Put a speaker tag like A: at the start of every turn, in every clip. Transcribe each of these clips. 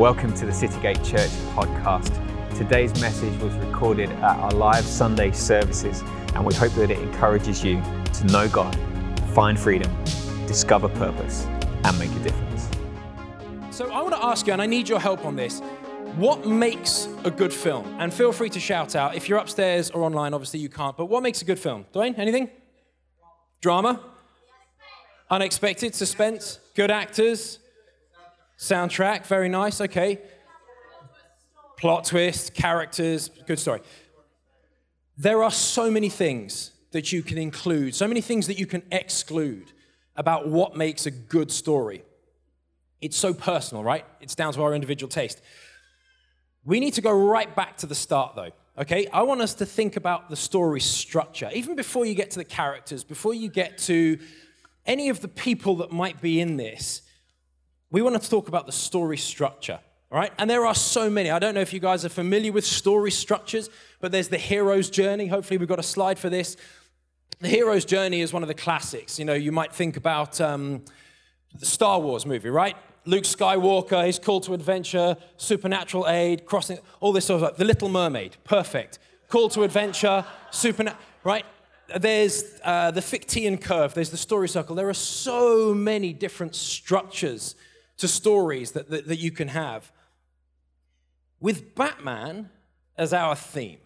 A: Welcome to the Citygate Church podcast. Today's message was recorded at our live Sunday services, and we hope that it encourages you to know God, find freedom, discover purpose, and make a difference.
B: So, I want to ask you, and I need your help on this. What makes a good film? And feel free to shout out. If you're upstairs or online, obviously you can't, but what makes a good film? Dwayne, anything? Drama? Unexpected? Suspense? Good actors? Soundtrack? Very nice, okay. Plot twist, characters, good story. There are so many things that you can include, so many things that you can exclude about what makes a good story. It's so personal, right? It's down to our individual taste. We need to go right back to the start, though. Okay, I want us to think about the story structure, even before you get to the characters, before you get to any of the people that might be in this. We want to talk about the story structure, all right? And there are so many. I don't know if you guys are familiar with story structures, but there's the hero's journey. Hopefully, we've got a slide for this. The hero's journey is one of the classics. You know, you might think about um, the Star Wars movie, right? Luke Skywalker, his call to adventure, supernatural aid, crossing, all this sort of like the Little Mermaid, perfect. Call to adventure, supernatural, right? There's uh, the Fichtean curve, there's the story circle. There are so many different structures to stories that, that, that you can have. With Batman as our theme,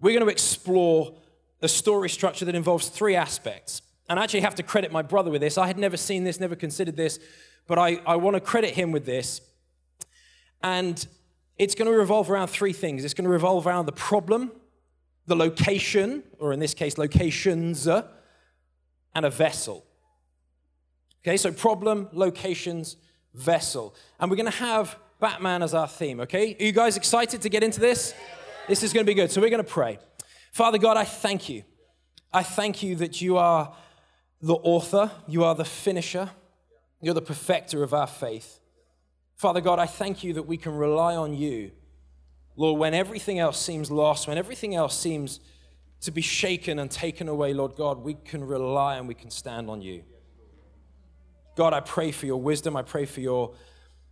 B: we're going to explore a story structure that involves three aspects. And I actually have to credit my brother with this. I had never seen this, never considered this but I, I want to credit him with this. And it's going to revolve around three things it's going to revolve around the problem, the location, or in this case, locations, uh, and a vessel. Okay, so problem, locations, vessel. And we're going to have Batman as our theme, okay? Are you guys excited to get into this? This is going to be good. So we're going to pray. Father God, I thank you. I thank you that you are the author, you are the finisher, you're the perfecter of our faith. Father God, I thank you that we can rely on you. Lord, when everything else seems lost, when everything else seems to be shaken and taken away, Lord God, we can rely and we can stand on you. God, I pray for your wisdom. I pray for your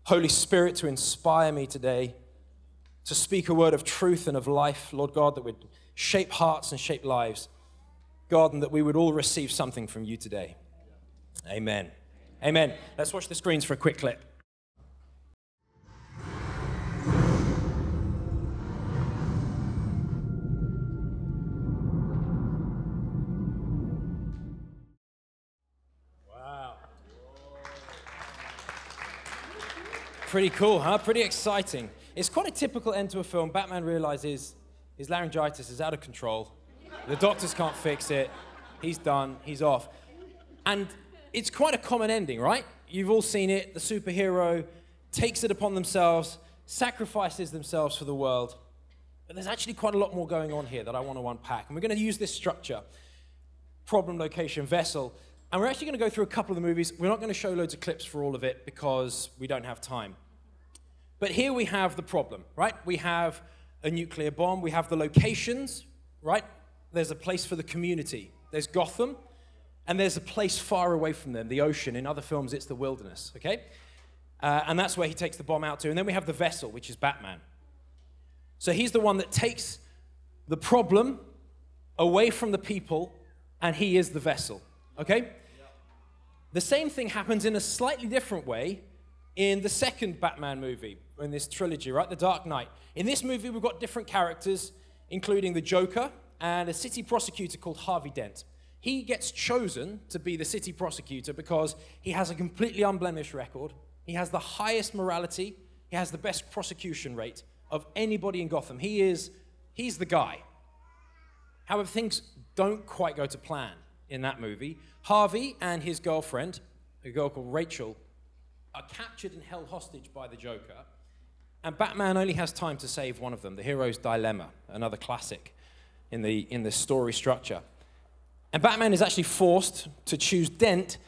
B: Holy Spirit to inspire me today to speak a word of truth and of life, Lord God, that would shape hearts and shape lives. God, and that we would all receive something from you today. Amen. Amen. Let's watch the screens for a quick clip. Pretty cool, huh? Pretty exciting. It's quite a typical end to a film. Batman realizes his laryngitis is out of control. The doctors can't fix it. He's done. He's off. And it's quite a common ending, right? You've all seen it. The superhero takes it upon themselves, sacrifices themselves for the world. But there's actually quite a lot more going on here that I want to unpack. And we're going to use this structure problem, location, vessel. And we're actually going to go through a couple of the movies. We're not going to show loads of clips for all of it because we don't have time. But here we have the problem, right? We have a nuclear bomb, we have the locations, right? There's a place for the community. There's Gotham, and there's a place far away from them, the ocean. In other films, it's the wilderness, okay? Uh, and that's where he takes the bomb out to. And then we have the vessel, which is Batman. So he's the one that takes the problem away from the people, and he is the vessel, okay? The same thing happens in a slightly different way in the second Batman movie, in this trilogy, right? The Dark Knight. In this movie, we've got different characters, including the Joker and a city prosecutor called Harvey Dent. He gets chosen to be the city prosecutor because he has a completely unblemished record. He has the highest morality. He has the best prosecution rate of anybody in Gotham. He is, he's the guy. However, things don't quite go to plan in that movie. Harvey and his girlfriend, a girl called Rachel, are captured and held hostage by the Joker. And Batman only has time to save one of them, the hero's dilemma, another classic in the, in the story structure. And Batman is actually forced to choose Dent,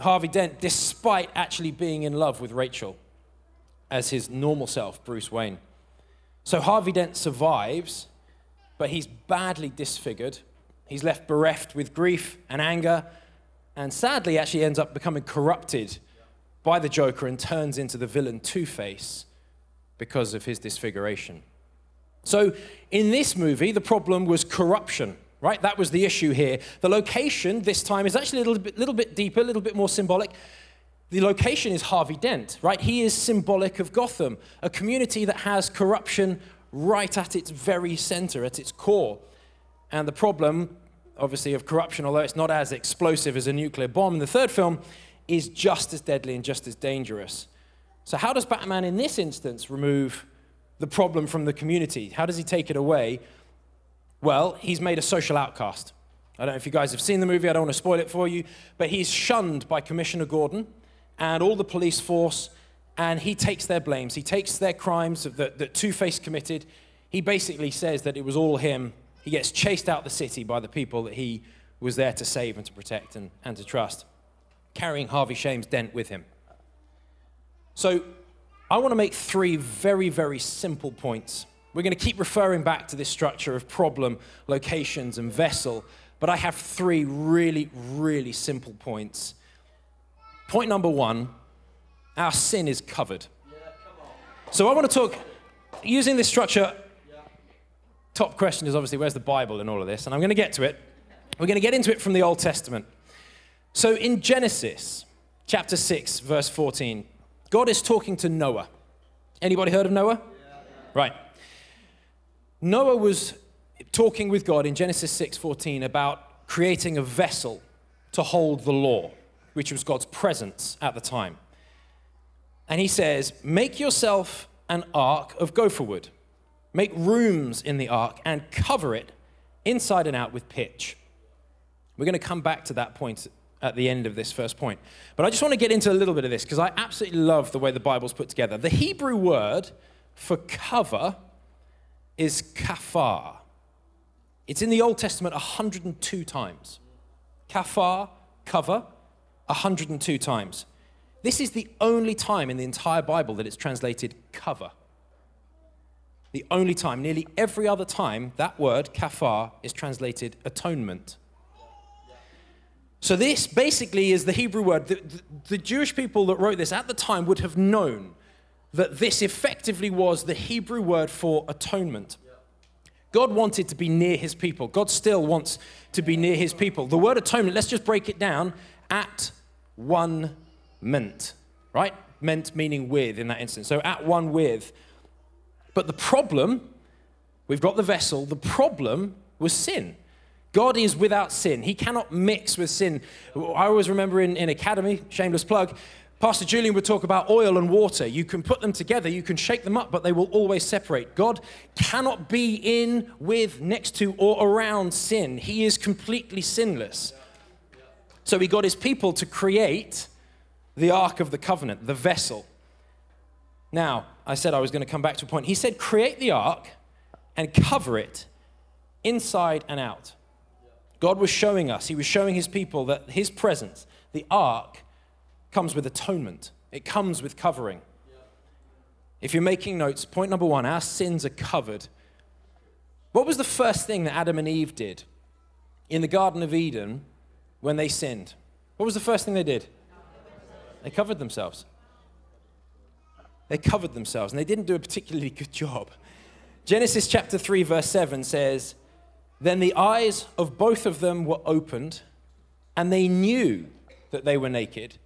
B: Harvey Dent, despite actually being in love with Rachel as his normal self, Bruce Wayne. So Harvey Dent survives, but he's badly disfigured. He's left bereft with grief and anger, and sadly, actually ends up becoming corrupted by the Joker and turns into the villain Two Face because of his disfiguration. So, in this movie, the problem was corruption, right? That was the issue here. The location this time is actually a little bit, little bit deeper, a little bit more symbolic. The location is Harvey Dent, right? He is symbolic of Gotham, a community that has corruption right at its very center, at its core. And the problem, obviously, of corruption, although it's not as explosive as a nuclear bomb in the third film, is just as deadly and just as dangerous. So, how does Batman in this instance remove the problem from the community? How does he take it away? Well, he's made a social outcast. I don't know if you guys have seen the movie, I don't want to spoil it for you, but he's shunned by Commissioner Gordon and all the police force, and he takes their blames. He takes their crimes that, that Two Face committed. He basically says that it was all him. He gets chased out the city by the people that he was there to save and to protect and, and to trust carrying Harvey Shames Dent with him. So, I want to make three very, very simple points. We're going to keep referring back to this structure of problem, locations, and vessel, but I have three really, really simple points. Point number one our sin is covered. So, I want to talk using this structure. Top question is obviously where's the Bible in all of this? And I'm going to get to it. We're going to get into it from the Old Testament. So in Genesis chapter 6, verse 14, God is talking to Noah. Anybody heard of Noah? Yeah. Right. Noah was talking with God in Genesis 6:14 about creating a vessel to hold the law, which was God's presence at the time. And he says, "Make yourself an ark of gopher wood. Make rooms in the ark and cover it inside and out with pitch." We're going to come back to that point at the end of this first point. But I just want to get into a little bit of this because I absolutely love the way the Bible's put together. The Hebrew word for cover is kafar. It's in the Old Testament 102 times. Kafar, cover, 102 times. This is the only time in the entire Bible that it's translated cover. The only time. Nearly every other time, that word, kafar, is translated atonement. So, this basically is the Hebrew word. The, the, the, Jewish people that wrote this at the time would have known that this effectively was the Hebrew word for atonement. God wanted to be near his people. God still wants to be near his people. The word atonement, let's just break it down at one meant, right? Meant meaning with in that instance. So, at one with. But the problem, we've got the vessel, the problem was sin. God is without sin. He cannot mix with sin. I always remember in, in Academy, shameless plug, Pastor Julian would talk about oil and water. You can put them together, you can shake them up, but they will always separate. God cannot be in, with, next to, or around sin. He is completely sinless. So he got his people to create the Ark of the Covenant, the vessel. Now, I said I was going to come back to a point. He said, create the Ark and cover it inside and out. God was showing us, He was showing His people that His presence, the ark, comes with atonement, it comes with covering. If you're making notes, point number one our sins are covered. What was the first thing that Adam and Eve did in the Garden of Eden when they sinned? What was the first thing they did? They covered themselves. They covered themselves, and they didn't do a particularly good job. Genesis chapter 3, verse 7 says, then the eyes of both of them were opened, and they knew that they were naked.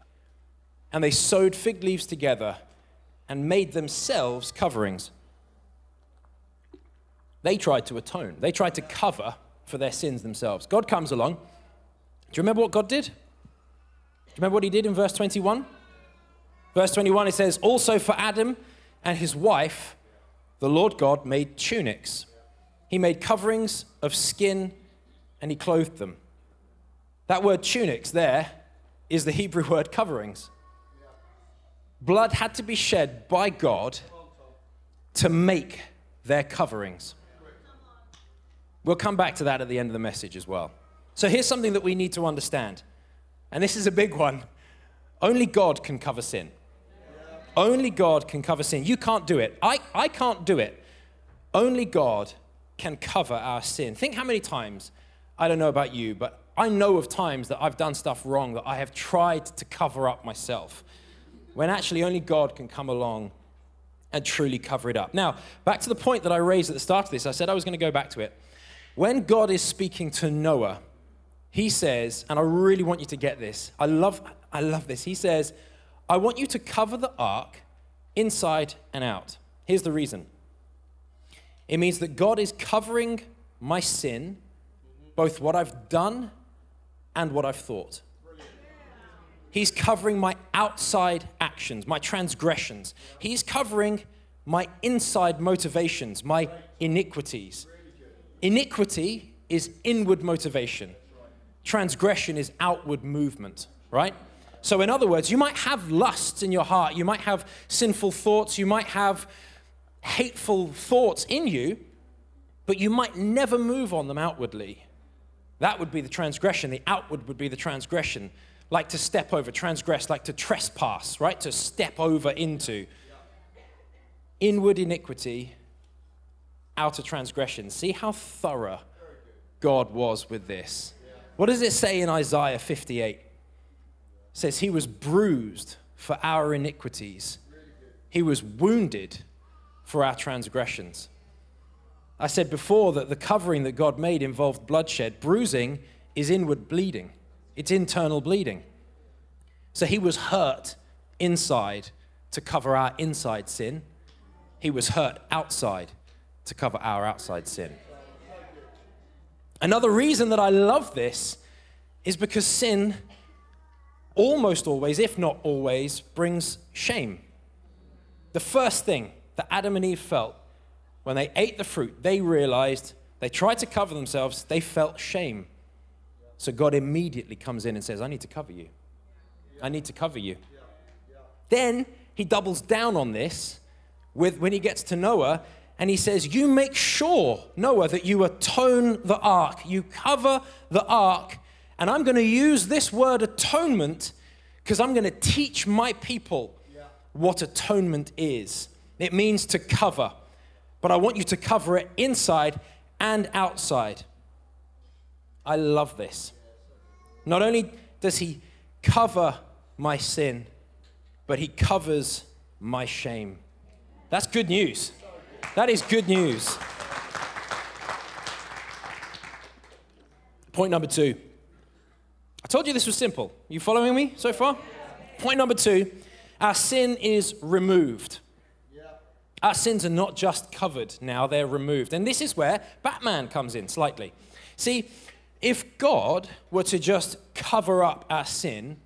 B: And they sewed fig leaves together and made themselves coverings. They tried to atone, they tried to cover for their sins themselves. God comes along. Do you remember what God did? Do you remember what he did in verse 21? Verse 21, it says, Also for Adam and his wife, the Lord God made tunics he made coverings of skin and he clothed them. That word tunics there is the Hebrew word coverings. Blood had to be shed by God to make their coverings. We'll come back to that at the end of the message as well. So here's something that we need to understand, and this is a big one. Only God can cover sin. Only God can cover sin. You can't do it. I, I can't do it. Only God can cover our sin. Think how many times, I don't know about you, but I know of times that I've done stuff wrong that I have tried to cover up myself. when actually only God can come along and truly cover it up. Now, back to the point that I raised at the start of this, I said I was going to go back to it. When God is speaking to Noah, he says, and I really want you to get this. I love, I love this. He says, I want you to cover the ark inside and out. Here's the reason it means that God is covering my sin, both what I've done and what I've thought. He's covering my outside actions, my transgressions. He's covering my inside motivations, my iniquities. Iniquity is inward motivation, transgression is outward movement, right? So, in other words, you might have lusts in your heart, you might have sinful thoughts, you might have hateful thoughts in you, but you might never move on them outwardly. That would be the transgression. The outward would be the transgression. Like to step over, transgress, like to trespass, right? To step over into. Inward iniquity, outer transgression. See how thorough God was with this. What does it say in Isaiah 58? It says, He was bruised for our iniquities, He was wounded for our transgressions. I said before that the covering that God made involved bloodshed. Bruising is inward bleeding, it's internal bleeding. So he was hurt inside to cover our inside sin, he was hurt outside to cover our outside sin. Another reason that I love this is because sin almost always, if not always, brings shame. The first thing that Adam and Eve felt when they ate the fruit, they realized they tried to cover themselves, they felt shame. So God immediately comes in and says, I need to cover you. I need to cover you. Then he doubles down on this with when he gets to Noah and he says, You make sure, Noah, that you atone the ark, you cover the ark, and I'm going to use this word atonement because I'm going to teach my people what atonement is. It means to cover but I want you to cover it inside and outside. I love this. Not only does he cover my sin, but he covers my shame. That's good news. That is good news. Point number two. I told you this was simple. You following me so far? Point number two our sin is removed. Our sins are not just covered now, they're removed. And this is where Batman comes in slightly. See, if God were to just cover up our sin,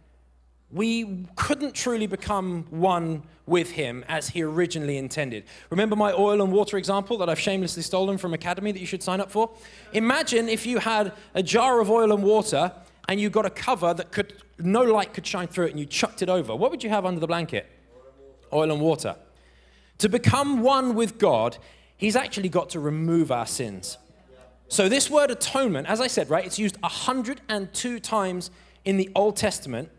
B: we couldn't truly become one with Him as He originally intended. Remember my oil and water example that I've shamelessly stolen from Academy that you should sign up for? Imagine if you had a jar of oil and water and you got a cover that could no light could shine through it and you chucked it over. What would you have under the blanket? Oil and water. To become one with God, He's actually got to remove our sins. So, this word atonement, as I said, right, it's used 102 times in the Old Testament.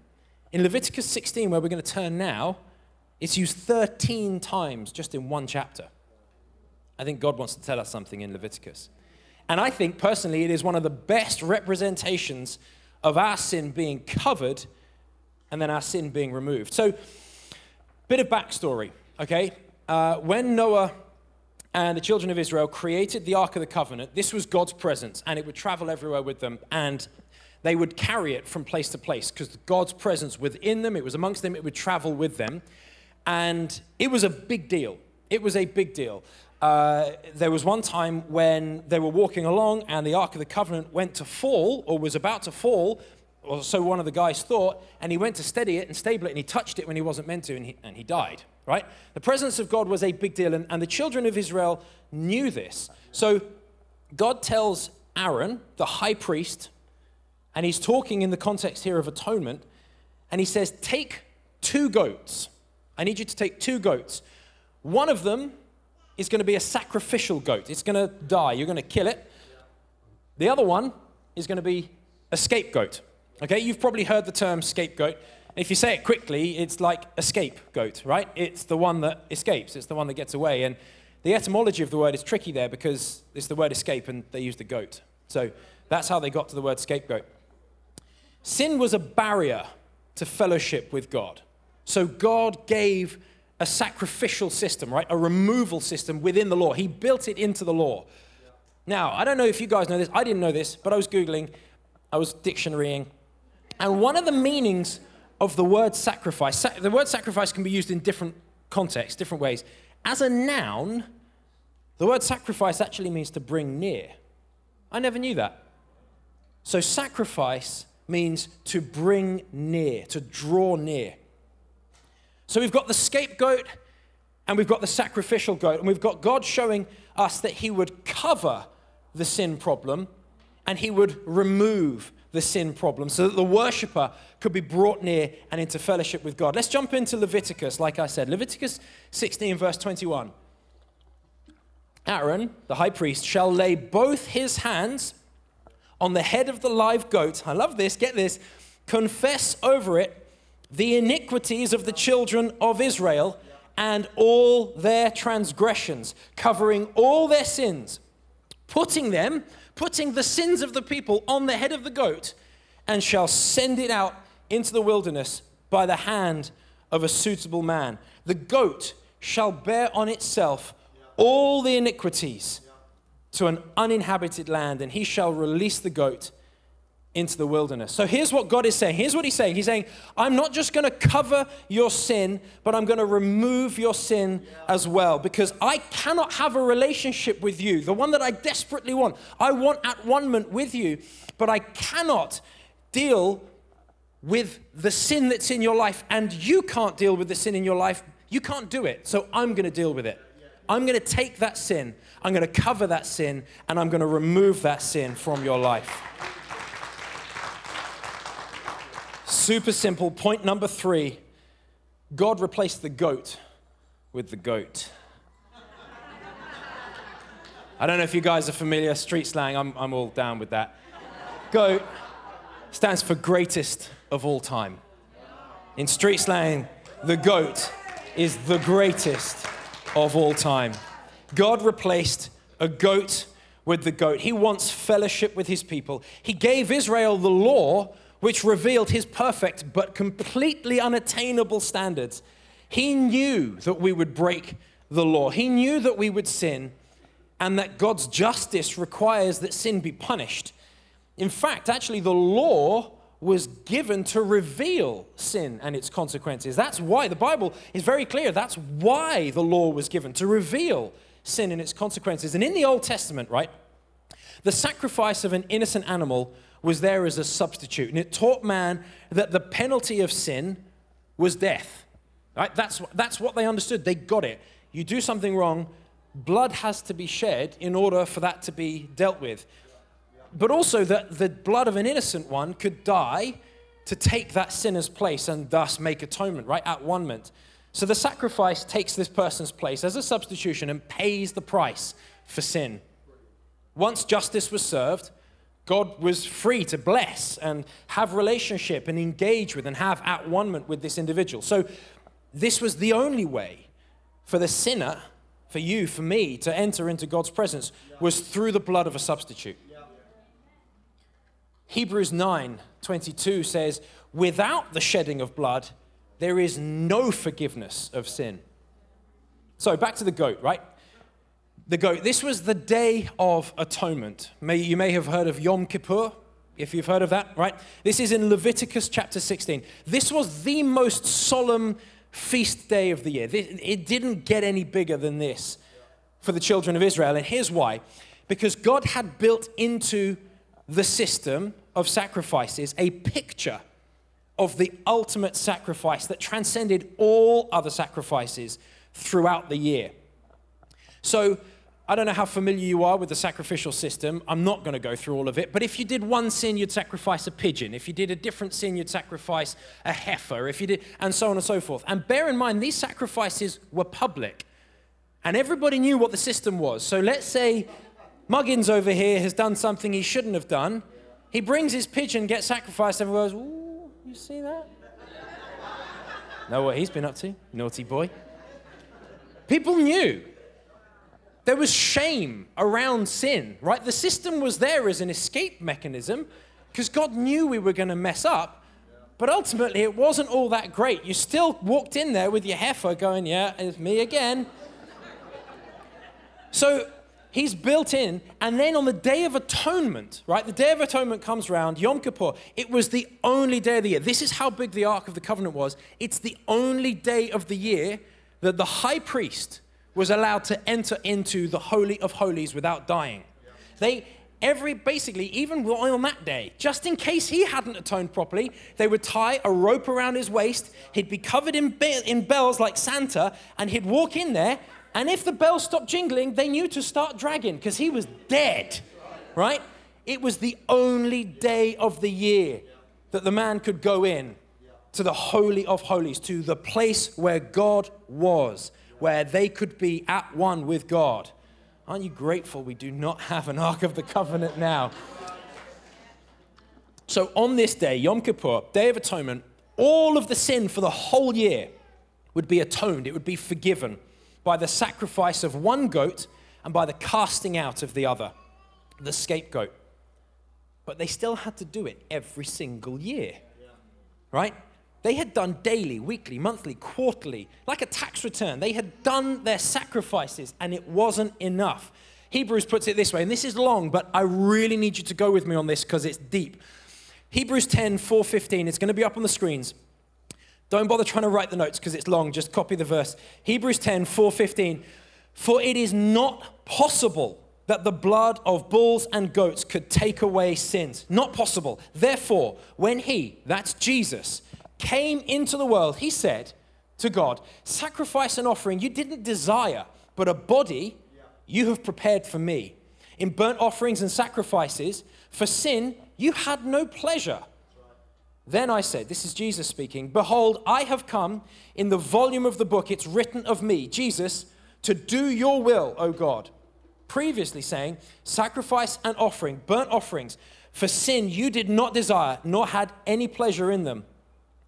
B: In Leviticus 16, where we're going to turn now, it's used 13 times just in one chapter. I think God wants to tell us something in Leviticus. And I think personally, it is one of the best representations of our sin being covered and then our sin being removed. So, bit of backstory, okay? Uh, when Noah and the children of Israel created the Ark of the Covenant, this was God's presence, and it would travel everywhere with them, and they would carry it from place to place because God's presence within them, it was amongst them, it would travel with them. And it was a big deal. It was a big deal. Uh, there was one time when they were walking along and the Ark of the Covenant went to fall or was about to fall, or so one of the guys thought, and he went to steady it and stable it, and he touched it when he wasn't meant to, and he, and he died right? The presence of God was a big deal, and, and the children of Israel knew this. So God tells Aaron, the high priest, and he's talking in the context here of atonement, and he says, Take two goats. I need you to take two goats. One of them is going to be a sacrificial goat, it's going to die. You're going to kill it. The other one is going to be a scapegoat. Okay, you've probably heard the term scapegoat. If you say it quickly, it's like escape goat, right? It's the one that escapes, it's the one that gets away. And the etymology of the word is tricky there because it's the word escape and they use the goat. So that's how they got to the word scapegoat. Sin was a barrier to fellowship with God. So God gave a sacrificial system, right? A removal system within the law. He built it into the law. Now, I don't know if you guys know this. I didn't know this, but I was Googling, I was dictionarying. And one of the meanings of the word sacrifice, the word sacrifice can be used in different contexts, different ways. As a noun, the word sacrifice actually means to bring near. I never knew that. So, sacrifice means to bring near, to draw near. So, we've got the scapegoat and we've got the sacrificial goat, and we've got God showing us that He would cover the sin problem and He would remove the sin problem so that the worshiper could be brought near and into fellowship with God. Let's jump into Leviticus, like I said. Leviticus 16, verse 21. Aaron, the high priest, shall lay both his hands on the head of the live goat. I love this, get this. Confess over it the iniquities of the children of Israel and all their transgressions, covering all their sins, putting them, putting the sins of the people on the head of the goat, and shall send it out into the wilderness by the hand of a suitable man. The goat shall bear on itself all the iniquities to an uninhabited land, and he shall release the goat into the wilderness. So here's what God is saying. Here's what He's saying. He's saying, I'm not just going to cover your sin, but I'm going to remove your sin as well because I cannot have a relationship with you, the one that I desperately want. I want at one moment with you, but I cannot deal with the sin that's in your life, and you can't deal with the sin in your life. You can't do it. So I'm going to deal with it. I'm going to take that sin, I'm going to cover that sin, and I'm going to remove that sin from your life. Super simple. Point number three God replaced the goat with the goat. I don't know if you guys are familiar, street slang, I'm, I'm all down with that. Goat stands for greatest of all time. In street slang, the goat is the greatest of all time. God replaced a goat with the goat. He wants fellowship with his people. He gave Israel the law, which revealed his perfect but completely unattainable standards. He knew that we would break the law, he knew that we would sin, and that God's justice requires that sin be punished. In fact, actually, the law was given to reveal sin and its consequences. That's why the Bible is very clear. That's why the law was given to reveal sin and its consequences. And in the Old Testament, right, the sacrifice of an innocent animal was there as a substitute. And it taught man that the penalty of sin was death. Right? That's, that's what they understood. They got it. You do something wrong, blood has to be shed in order for that to be dealt with but also that the blood of an innocent one could die to take that sinner's place and thus make atonement, right? At one moment. So the sacrifice takes this person's place as a substitution and pays the price for sin. Once justice was served, God was free to bless and have relationship and engage with and have at one with this individual. So this was the only way for the sinner, for you, for me, to enter into God's presence was through the blood of a substitute. Hebrews 9 22 says, Without the shedding of blood, there is no forgiveness of sin. So back to the goat, right? The goat. This was the day of atonement. May, you may have heard of Yom Kippur, if you've heard of that, right? This is in Leviticus chapter 16. This was the most solemn feast day of the year. It didn't get any bigger than this for the children of Israel. And here's why because God had built into the system of sacrifices a picture of the ultimate sacrifice that transcended all other sacrifices throughout the year. So, I don't know how familiar you are with the sacrificial system. I'm not going to go through all of it. But if you did one sin, you'd sacrifice a pigeon. If you did a different sin, you'd sacrifice a heifer. If you did, and so on and so forth. And bear in mind, these sacrifices were public. And everybody knew what the system was. So let's say Muggins over here has done something he shouldn't have done. He brings his pigeon, gets sacrificed, everyone goes, Ooh, you see that? know what he's been up to? Naughty boy. People knew. There was shame around sin, right? The system was there as an escape mechanism because God knew we were going to mess up, But ultimately, it wasn't all that great. You still walked in there with your heifer going, Yeah, it's me again. so he's built in, and then on the Day of Atonement, right? The Day of Atonement comes around, Yom Kippur. It was the only day of the year. This is how big the Ark of the Covenant was. It's the only day of the year that the high priest was allowed to enter into the Holy of Holies without dying. They, every, basically, even on that day, just in case he hadn't atoned properly, they would tie a rope around his waist. He'd be covered in, be- in bells like Santa, and he'd walk in there. And if the bells stopped jingling, they knew to start dragging because he was dead, right? It was the only day of the year that the man could go in to the Holy of Holies, to the place where God was, where they could be at one with God. Aren't you grateful we do not have an Ark of the Covenant now? So, on this day, Yom Kippur, Day of Atonement, all of the sin for the whole year would be atoned, it would be forgiven by the sacrifice of one goat and by the casting out of the other, the scapegoat. But they still had to do it every single year, right? They had done daily, weekly, monthly, quarterly, like a tax return. They had done their sacrifices and it wasn't enough. Hebrews puts it this way, and this is long, but I really need you to go with me on this because it's deep. Hebrews 10, 4, 15, it's going to be up on the screens. Don't bother trying to write the notes because it's long, just copy the verse. Hebrews 10, 4, 15. For it is not possible that the blood of bulls and goats could take away sins. Not possible. Therefore, when he, that's Jesus, came into the world, he said to God, Sacrifice and offering you didn't desire, but a body you have prepared for me. In burnt offerings and sacrifices, for sin you had no pleasure. Then I said, This is Jesus speaking, Behold, I have come in the volume of the book, it's written of me, Jesus, to do your will, O God. Previously saying, Sacrifice and offering, burnt offerings, for sin you did not desire, nor had any pleasure in them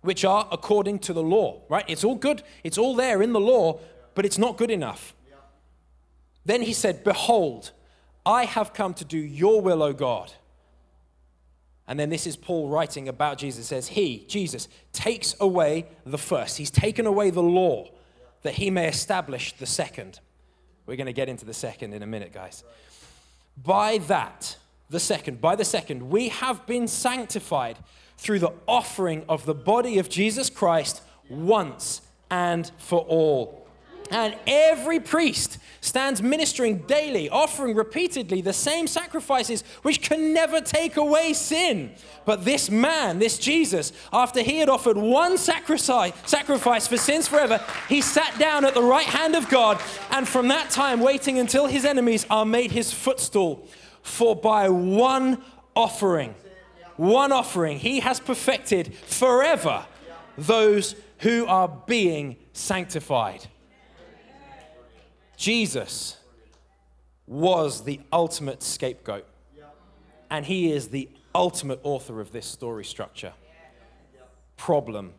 B: which are according to the law, right? It's all good, it's all there in the law, but it's not good enough. Then he said, Behold, I have come to do your will, O God. And then this is Paul writing about Jesus. It says, He, Jesus, takes away the first. He's taken away the law that he may establish the second. We're going to get into the second in a minute, guys. By that, the second, by the second, we have been sanctified through the offering of the body of Jesus Christ once and for all. And every priest stands ministering daily, offering repeatedly the same sacrifices which can never take away sin. But this man, this Jesus, after he had offered one sacrifice, sacrifice for sins forever, he sat down at the right hand of God, and from that time, waiting until his enemies are made his footstool. For by one offering, one offering, he has perfected forever those who are being sanctified. Jesus was the ultimate scapegoat, and he is the ultimate author of this story structure. Problem,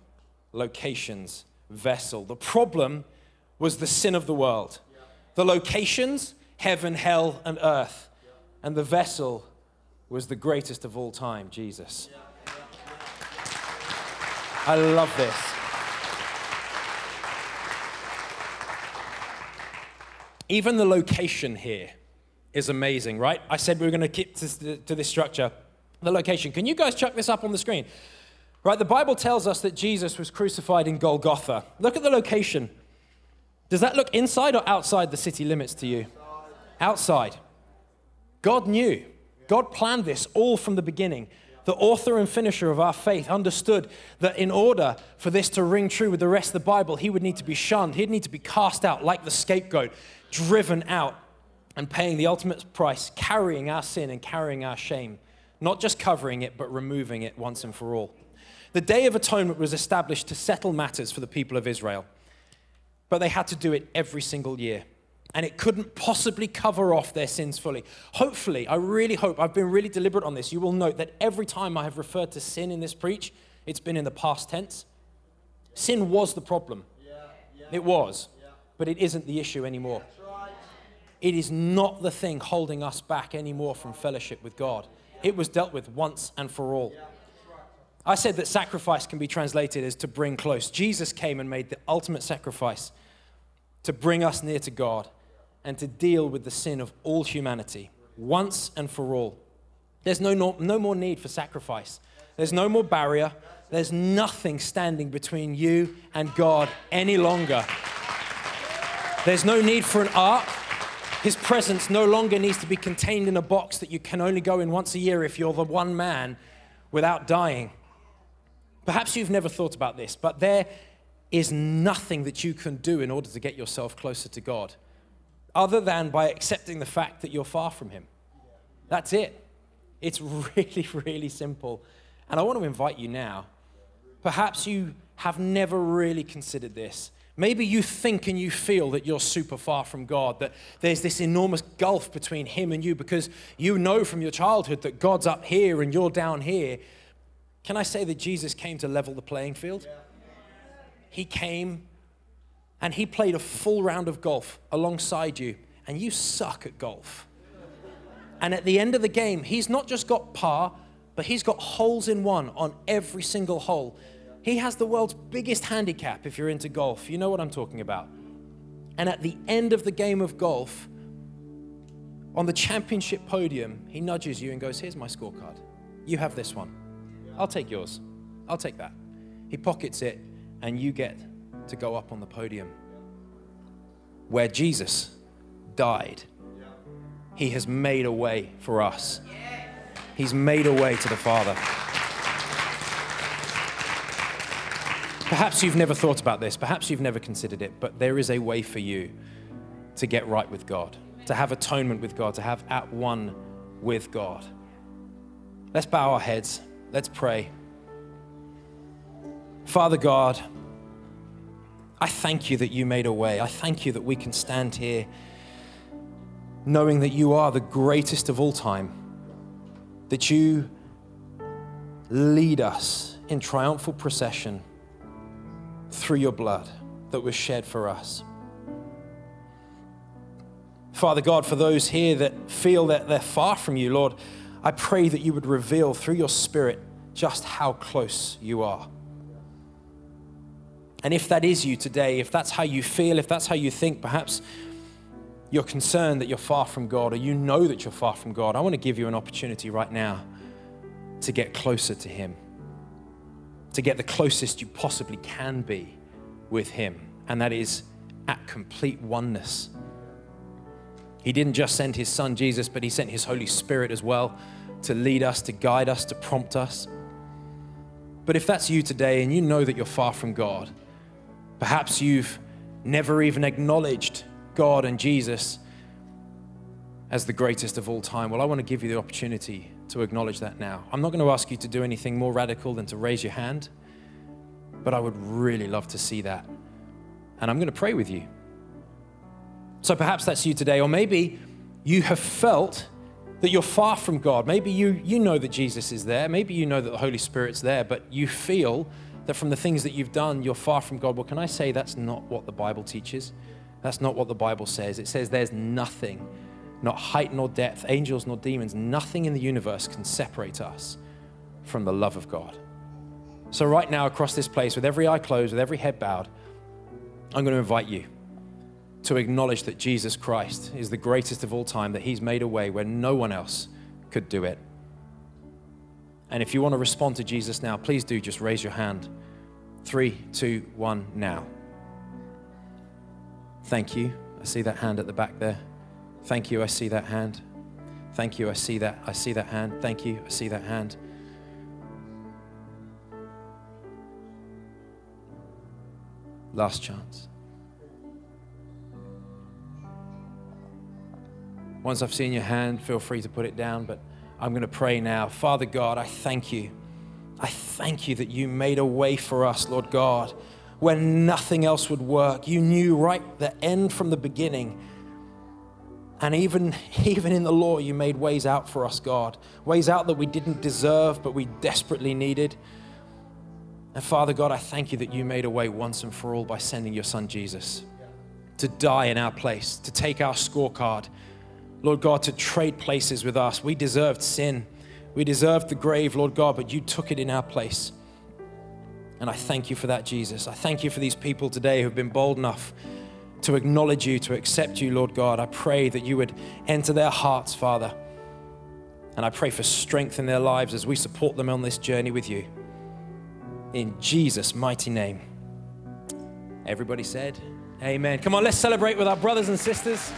B: locations, vessel. The problem was the sin of the world. The locations, heaven, hell, and earth. And the vessel was the greatest of all time, Jesus. I love this. Even the location here is amazing, right? I said we were going to keep to, to this structure. The location. Can you guys chuck this up on the screen? Right, the Bible tells us that Jesus was crucified in Golgotha. Look at the location. Does that look inside or outside the city limits to you? Outside. God knew. God planned this all from the beginning. The author and finisher of our faith understood that in order for this to ring true with the rest of the Bible, he would need to be shunned. He'd need to be cast out like the scapegoat, driven out, and paying the ultimate price, carrying our sin and carrying our shame. Not just covering it, but removing it once and for all. The Day of Atonement was established to settle matters for the people of Israel, but they had to do it every single year and it couldn't possibly cover off their sins fully. Hopefully, I really hope, I've been really deliberate on this. You will note that every time I have referred to sin in this preach, it's been in the past tense. Sin was the problem. It was, but it isn't the issue anymore. It is not the thing holding us back anymore from fellowship with God. It was dealt with once and for all. I said that sacrifice can be translated as to bring close. Jesus came and made the ultimate sacrifice to bring us near to God and to deal with the sin of all humanity once and for all. There's no, no, no more need for sacrifice, there's no more barrier, there's nothing standing between you and God any longer. There's no need for an ark. His presence no longer needs to be contained in a box that you can only go in once a year if you're the one man without dying. Perhaps you've never thought about this, but there is nothing that you can do in order to get yourself closer to God other than by accepting the fact that you're far from Him. That's it. It's really, really simple. And I want to invite you now. Perhaps you have never really considered this. Maybe you think and you feel that you're super far from God, that there's this enormous gulf between Him and you because you know from your childhood that God's up here and you're down here. Can I say that Jesus came to level the playing field? He came and he played a full round of golf alongside you, and you suck at golf. And at the end of the game, he's not just got par, but he's got holes in one on every single hole. He has the world's biggest handicap if you're into golf. You know what I'm talking about. And at the end of the game of golf, on the championship podium, he nudges you and goes, Here's my scorecard. You have this one. I'll take yours. I'll take that. He pockets it, and you get to go up on the podium where Jesus died. He has made a way for us. He's made a way to the Father. Perhaps you've never thought about this, perhaps you've never considered it, but there is a way for you to get right with God, to have atonement with God, to have at one with God. Let's bow our heads, let's pray. Father God, I thank you that you made a way. I thank you that we can stand here knowing that you are the greatest of all time, that you lead us in triumphal procession through your blood that was shed for us. Father God, for those here that feel that they're far from you, Lord, I pray that you would reveal through your Spirit just how close you are. And if that is you today, if that's how you feel, if that's how you think, perhaps you're concerned that you're far from God or you know that you're far from God, I want to give you an opportunity right now to get closer to Him, to get the closest you possibly can be with Him. And that is at complete oneness. He didn't just send His Son Jesus, but He sent His Holy Spirit as well to lead us, to guide us, to prompt us. But if that's you today and you know that you're far from God, Perhaps you've never even acknowledged God and Jesus as the greatest of all time. Well, I want to give you the opportunity to acknowledge that now. I'm not going to ask you to do anything more radical than to raise your hand, but I would really love to see that. And I'm going to pray with you. So perhaps that's you today, or maybe you have felt that you're far from God. Maybe you, you know that Jesus is there. Maybe you know that the Holy Spirit's there, but you feel that from the things that you've done, you're far from God. Well, can I say that's not what the Bible teaches? That's not what the Bible says. It says there's nothing, not height nor depth, angels nor demons, nothing in the universe can separate us from the love of God. So, right now, across this place, with every eye closed, with every head bowed, I'm going to invite you to acknowledge that Jesus Christ is the greatest of all time, that He's made a way where no one else could do it. And if you want to respond to Jesus now, please do just raise your hand. Three, two, one, now. Thank you. I see that hand at the back there. Thank you. I see that hand. Thank you. I see that. I see that hand. Thank you. I see that hand. Last chance. Once I've seen your hand, feel free to put it down, but I'm going to pray now. Father God, I thank you. I thank you that you made a way for us, Lord God, when nothing else would work. You knew right the end from the beginning. And even, even in the law, you made ways out for us, God. Ways out that we didn't deserve, but we desperately needed. And Father God, I thank you that you made a way once and for all by sending your son Jesus to die in our place, to take our scorecard, Lord God, to trade places with us. We deserved sin. We deserved the grave, Lord God, but you took it in our place. And I thank you for that, Jesus. I thank you for these people today who've been bold enough to acknowledge you, to accept you, Lord God. I pray that you would enter their hearts, Father. And I pray for strength in their lives as we support them on this journey with you. In Jesus' mighty name. Everybody said, Amen. Come on, let's celebrate with our brothers and sisters.